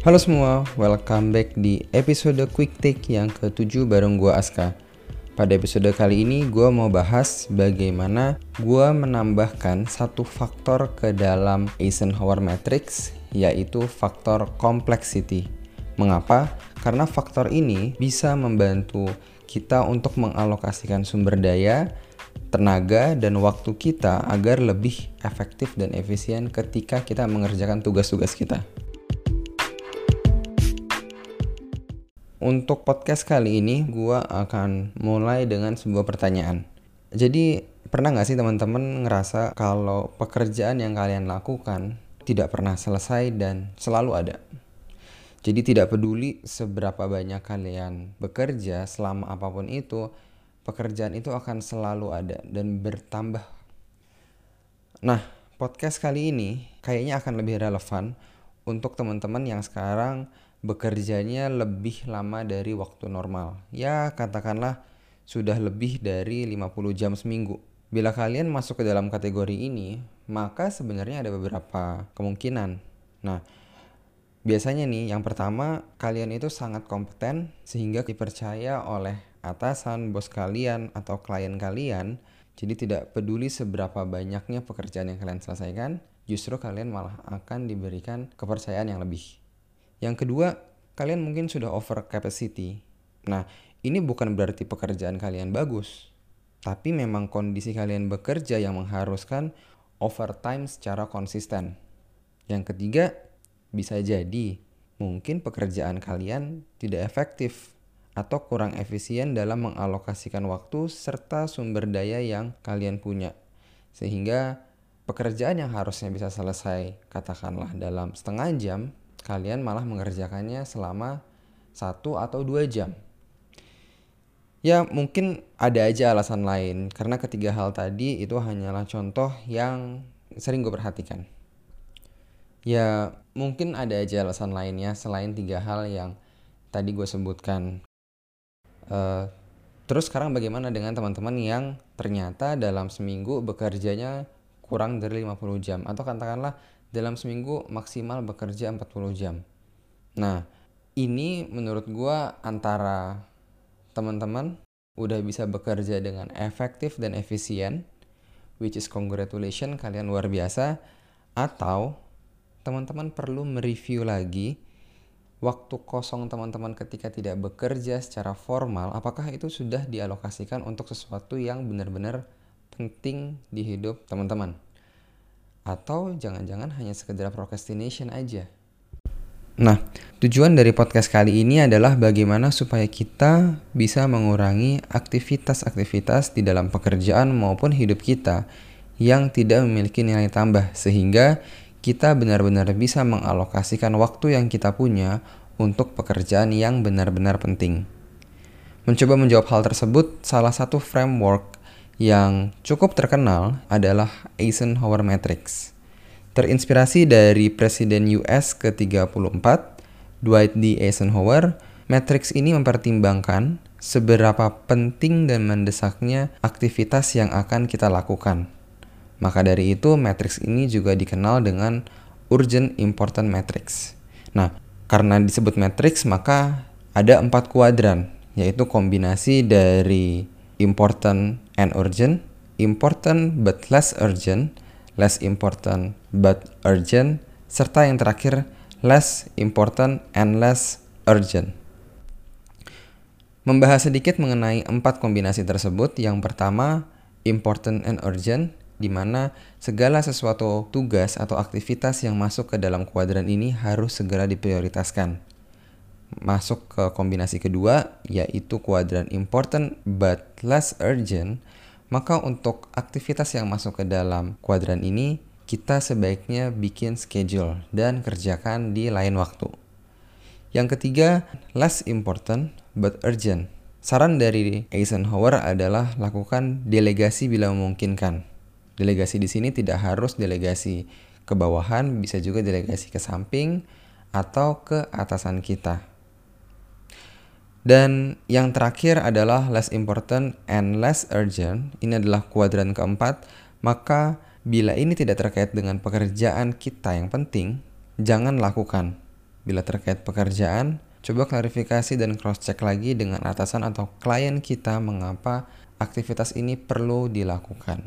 Halo semua, welcome back di episode Quick Take yang ke-7 bareng gua Aska. Pada episode kali ini gua mau bahas bagaimana gua menambahkan satu faktor ke dalam Eisenhower Matrix yaitu faktor complexity. Mengapa? Karena faktor ini bisa membantu kita untuk mengalokasikan sumber daya, tenaga, dan waktu kita agar lebih efektif dan efisien ketika kita mengerjakan tugas-tugas kita. Untuk podcast kali ini, gue akan mulai dengan sebuah pertanyaan. Jadi, pernah nggak sih teman-teman ngerasa kalau pekerjaan yang kalian lakukan tidak pernah selesai dan selalu ada? Jadi tidak peduli seberapa banyak kalian bekerja selama apa pun itu, pekerjaan itu akan selalu ada dan bertambah. Nah, podcast kali ini kayaknya akan lebih relevan untuk teman-teman yang sekarang bekerjanya lebih lama dari waktu normal. Ya, katakanlah sudah lebih dari 50 jam seminggu. Bila kalian masuk ke dalam kategori ini, maka sebenarnya ada beberapa kemungkinan. Nah, biasanya nih yang pertama, kalian itu sangat kompeten sehingga dipercaya oleh atasan, bos kalian atau klien kalian. Jadi tidak peduli seberapa banyaknya pekerjaan yang kalian selesaikan, justru kalian malah akan diberikan kepercayaan yang lebih. Yang kedua, kalian mungkin sudah over capacity. Nah, ini bukan berarti pekerjaan kalian bagus, tapi memang kondisi kalian bekerja yang mengharuskan overtime secara konsisten. Yang ketiga, bisa jadi mungkin pekerjaan kalian tidak efektif atau kurang efisien dalam mengalokasikan waktu serta sumber daya yang kalian punya. Sehingga pekerjaan yang harusnya bisa selesai katakanlah dalam setengah jam kalian malah mengerjakannya selama satu atau dua jam. Ya mungkin ada aja alasan lain karena ketiga hal tadi itu hanyalah contoh yang sering gue perhatikan. Ya mungkin ada aja alasan lainnya selain tiga hal yang tadi gue sebutkan. Uh, terus sekarang bagaimana dengan teman-teman yang ternyata dalam seminggu bekerjanya kurang dari 50 jam atau katakanlah dalam seminggu maksimal bekerja 40 jam. Nah, ini menurut gue antara teman-teman udah bisa bekerja dengan efektif dan efisien, which is congratulation kalian luar biasa, atau teman-teman perlu mereview lagi waktu kosong teman-teman ketika tidak bekerja secara formal, apakah itu sudah dialokasikan untuk sesuatu yang benar-benar penting di hidup teman-teman? Atau jangan-jangan hanya sekedar procrastination aja. Nah, tujuan dari podcast kali ini adalah bagaimana supaya kita bisa mengurangi aktivitas-aktivitas di dalam pekerjaan maupun hidup kita yang tidak memiliki nilai tambah sehingga kita benar-benar bisa mengalokasikan waktu yang kita punya untuk pekerjaan yang benar-benar penting. Mencoba menjawab hal tersebut, salah satu framework yang cukup terkenal adalah Eisenhower Matrix. Terinspirasi dari Presiden US ke-34, Dwight D. Eisenhower, matrix ini mempertimbangkan seberapa penting dan mendesaknya aktivitas yang akan kita lakukan. Maka dari itu, matrix ini juga dikenal dengan urgent important matrix. Nah, karena disebut matrix, maka ada empat kuadran, yaitu kombinasi dari important and urgent, important but less urgent, less important but urgent, serta yang terakhir less important and less urgent. Membahas sedikit mengenai empat kombinasi tersebut. Yang pertama, important and urgent, di mana segala sesuatu tugas atau aktivitas yang masuk ke dalam kuadran ini harus segera diprioritaskan masuk ke kombinasi kedua yaitu kuadran important but less urgent, maka untuk aktivitas yang masuk ke dalam kuadran ini kita sebaiknya bikin schedule dan kerjakan di lain waktu. Yang ketiga, less important but urgent. Saran dari Eisenhower adalah lakukan delegasi bila memungkinkan. Delegasi di sini tidak harus delegasi ke bawahan, bisa juga delegasi ke samping atau ke atasan kita. Dan yang terakhir adalah less important and less urgent. Ini adalah kuadran keempat. Maka bila ini tidak terkait dengan pekerjaan kita yang penting, jangan lakukan. Bila terkait pekerjaan, coba klarifikasi dan cross-check lagi dengan atasan atau klien kita mengapa aktivitas ini perlu dilakukan.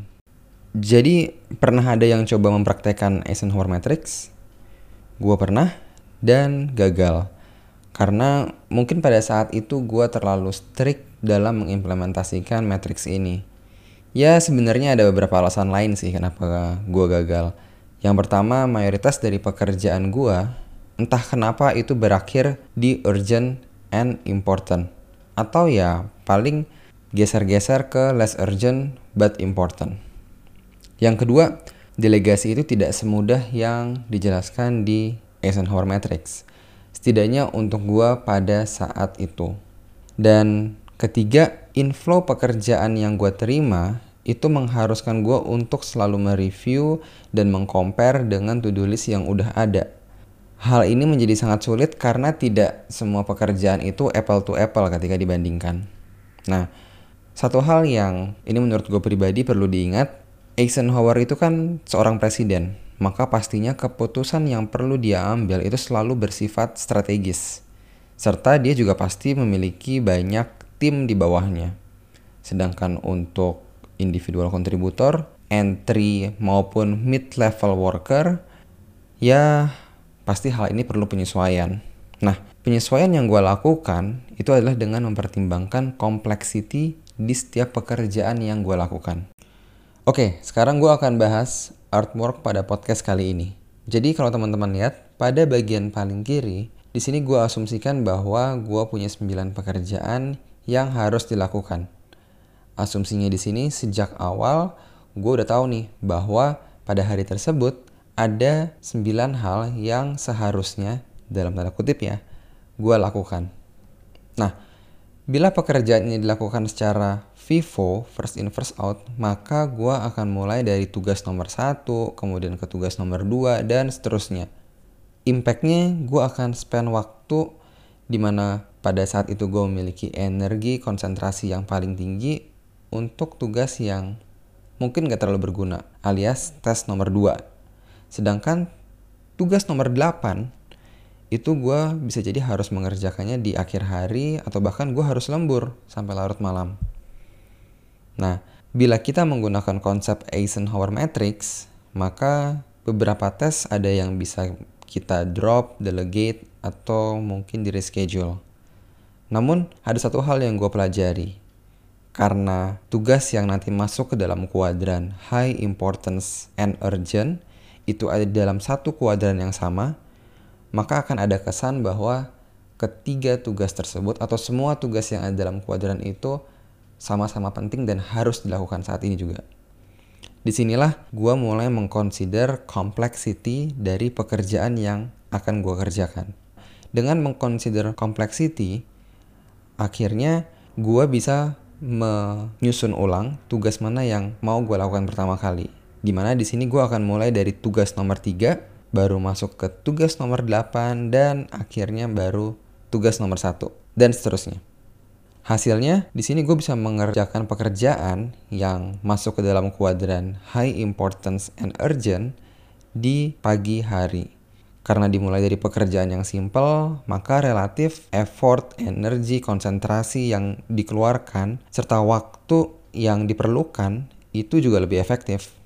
Jadi, pernah ada yang coba mempraktekkan Eisenhower Matrix? Gua pernah dan gagal. Karena mungkin pada saat itu gue terlalu strict dalam mengimplementasikan matrix ini. Ya sebenarnya ada beberapa alasan lain sih kenapa gue gagal. Yang pertama mayoritas dari pekerjaan gue entah kenapa itu berakhir di urgent and important. Atau ya paling geser-geser ke less urgent but important. Yang kedua, delegasi itu tidak semudah yang dijelaskan di Eisenhower Matrix setidaknya untuk gue pada saat itu. Dan ketiga, inflow pekerjaan yang gue terima itu mengharuskan gue untuk selalu mereview dan mengcompare dengan to-do list yang udah ada. Hal ini menjadi sangat sulit karena tidak semua pekerjaan itu apple to apple ketika dibandingkan. Nah, satu hal yang ini menurut gue pribadi perlu diingat, Eisenhower itu kan seorang presiden maka pastinya keputusan yang perlu dia ambil itu selalu bersifat strategis. Serta dia juga pasti memiliki banyak tim di bawahnya. Sedangkan untuk individual kontributor, entry maupun mid-level worker, ya pasti hal ini perlu penyesuaian. Nah, penyesuaian yang gue lakukan itu adalah dengan mempertimbangkan kompleksiti di setiap pekerjaan yang gue lakukan. Oke, sekarang gue akan bahas artwork pada podcast kali ini. Jadi kalau teman-teman lihat, pada bagian paling kiri, di sini gue asumsikan bahwa gue punya 9 pekerjaan yang harus dilakukan. Asumsinya di sini sejak awal gue udah tahu nih bahwa pada hari tersebut ada 9 hal yang seharusnya dalam tanda kutip ya gue lakukan. Nah, bila pekerjaan ini dilakukan secara FIFO, first in first out, maka gue akan mulai dari tugas nomor satu, kemudian ke tugas nomor dua, dan seterusnya. Impactnya gue akan spend waktu di mana pada saat itu gue memiliki energi konsentrasi yang paling tinggi untuk tugas yang mungkin gak terlalu berguna, alias tes nomor dua. Sedangkan tugas nomor 8 itu gue bisa jadi harus mengerjakannya di akhir hari atau bahkan gue harus lembur sampai larut malam. Nah, bila kita menggunakan konsep Eisenhower Matrix, maka beberapa tes ada yang bisa kita drop, delegate, atau mungkin di reschedule. Namun, ada satu hal yang gue pelajari. Karena tugas yang nanti masuk ke dalam kuadran high importance and urgent itu ada dalam satu kuadran yang sama, maka akan ada kesan bahwa ketiga tugas tersebut atau semua tugas yang ada dalam kuadran itu sama-sama penting dan harus dilakukan saat ini juga. Di sinilah gue mulai mengconsider complexity dari pekerjaan yang akan gue kerjakan. Dengan mengconsider complexity, akhirnya gue bisa menyusun ulang tugas mana yang mau gue lakukan pertama kali. Di mana di sini gue akan mulai dari tugas nomor 3, baru masuk ke tugas nomor 8, dan akhirnya baru tugas nomor 1, dan seterusnya. Hasilnya, di sini gue bisa mengerjakan pekerjaan yang masuk ke dalam kuadran high importance and urgent di pagi hari. Karena dimulai dari pekerjaan yang simple, maka relatif effort, energi, konsentrasi yang dikeluarkan, serta waktu yang diperlukan itu juga lebih efektif.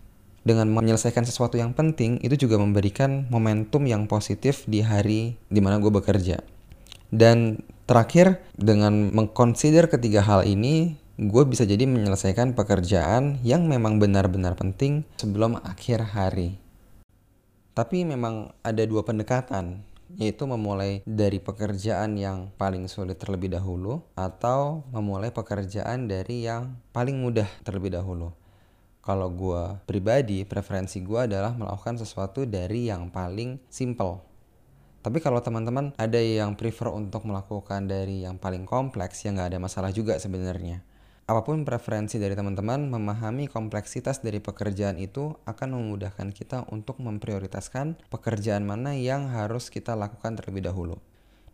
Dengan menyelesaikan sesuatu yang penting, itu juga memberikan momentum yang positif di hari di mana gue bekerja. Dan Terakhir, dengan mengconsider ketiga hal ini, gue bisa jadi menyelesaikan pekerjaan yang memang benar-benar penting sebelum akhir hari. Tapi memang ada dua pendekatan, yaitu memulai dari pekerjaan yang paling sulit terlebih dahulu atau memulai pekerjaan dari yang paling mudah terlebih dahulu. Kalau gue pribadi, preferensi gue adalah melakukan sesuatu dari yang paling simple tapi kalau teman-teman ada yang prefer untuk melakukan dari yang paling kompleks, ya nggak ada masalah juga sebenarnya. Apa pun preferensi dari teman-teman, memahami kompleksitas dari pekerjaan itu akan memudahkan kita untuk memprioritaskan pekerjaan mana yang harus kita lakukan terlebih dahulu.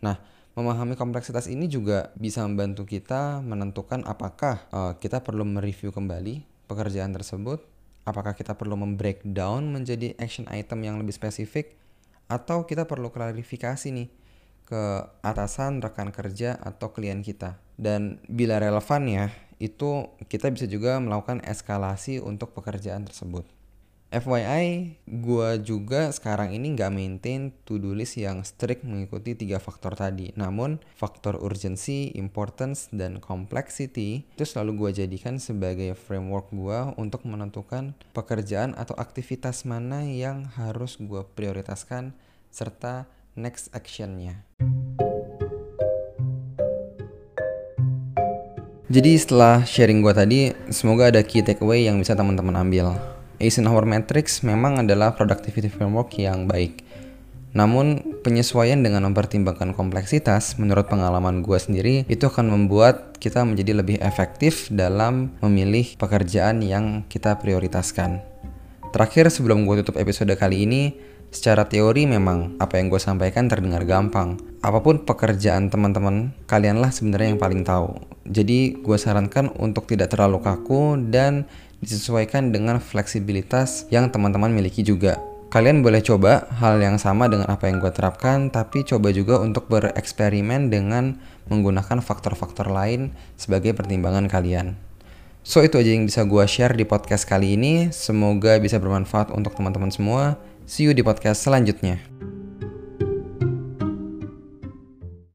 Nah, memahami kompleksitas ini juga bisa membantu kita menentukan apakah uh, kita perlu mereview kembali pekerjaan tersebut, apakah kita perlu membreakdown menjadi action item yang lebih spesifik, atau kita perlu klarifikasi nih, ke atasan, rekan kerja, atau klien kita. Dan bila relevan ya, itu kita bisa juga melakukan eskalasi untuk pekerjaan tersebut. FYI, gue juga sekarang ini nggak maintain to-do list yang strict mengikuti tiga faktor tadi. Namun, faktor urgency, importance, dan complexity itu selalu gue jadikan sebagai framework gue untuk menentukan pekerjaan atau aktivitas mana yang harus gue prioritaskan serta next actionnya. Jadi setelah sharing gue tadi, semoga ada key takeaway yang bisa teman-teman ambil. Eisenhower Matrix memang adalah productivity framework yang baik. Namun, penyesuaian dengan mempertimbangkan kompleksitas, menurut pengalaman gue sendiri, itu akan membuat kita menjadi lebih efektif dalam memilih pekerjaan yang kita prioritaskan. Terakhir, sebelum gue tutup episode kali ini, secara teori memang apa yang gue sampaikan terdengar gampang. Apa pun pekerjaan teman-teman, kalianlah sebenarnya yang paling tahu. Jadi, gue sarankan untuk tidak terlalu kaku dan disesuaikan dengan fleksibilitas yang teman-teman miliki juga. Kalian boleh coba hal yang sama dengan apa yang gue terapkan, tapi coba juga untuk bereksperimen dengan menggunakan faktor-faktor lain sebagai pertimbangan kalian. So itu aja yang bisa gue share di podcast kali ini. Semoga bisa bermanfaat untuk teman-teman semua. See you di podcast selanjutnya.